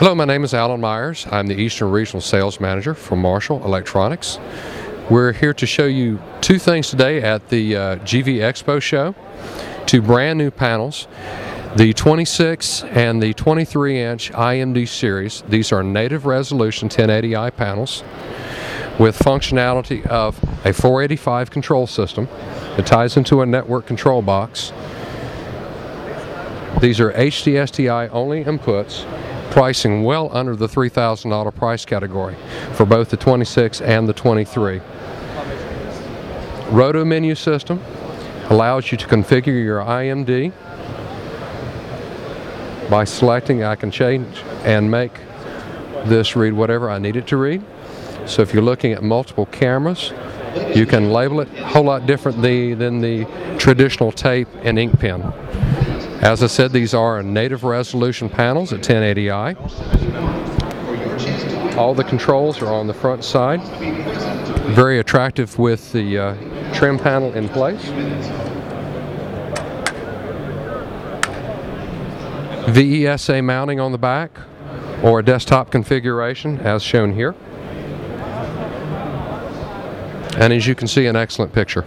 Hello, my name is Alan Myers. I'm the Eastern Regional Sales Manager for Marshall Electronics. We're here to show you two things today at the uh, GV Expo show. Two brand new panels, the 26 and the 23 inch IMD series. These are native resolution 1080i panels with functionality of a 485 control system. that ties into a network control box. These are HD-SDI only inputs pricing well under the $3,000 price category for both the 26 and the 23. Roto menu system allows you to configure your IMD by selecting I can change and make this read whatever I need it to read. So if you're looking at multiple cameras, you can label it a whole lot different than the traditional tape and ink pen. As I said, these are native resolution panels at 1080i. All the controls are on the front side. Very attractive with the uh, trim panel in place. VESA mounting on the back or a desktop configuration as shown here. And as you can see, an excellent picture.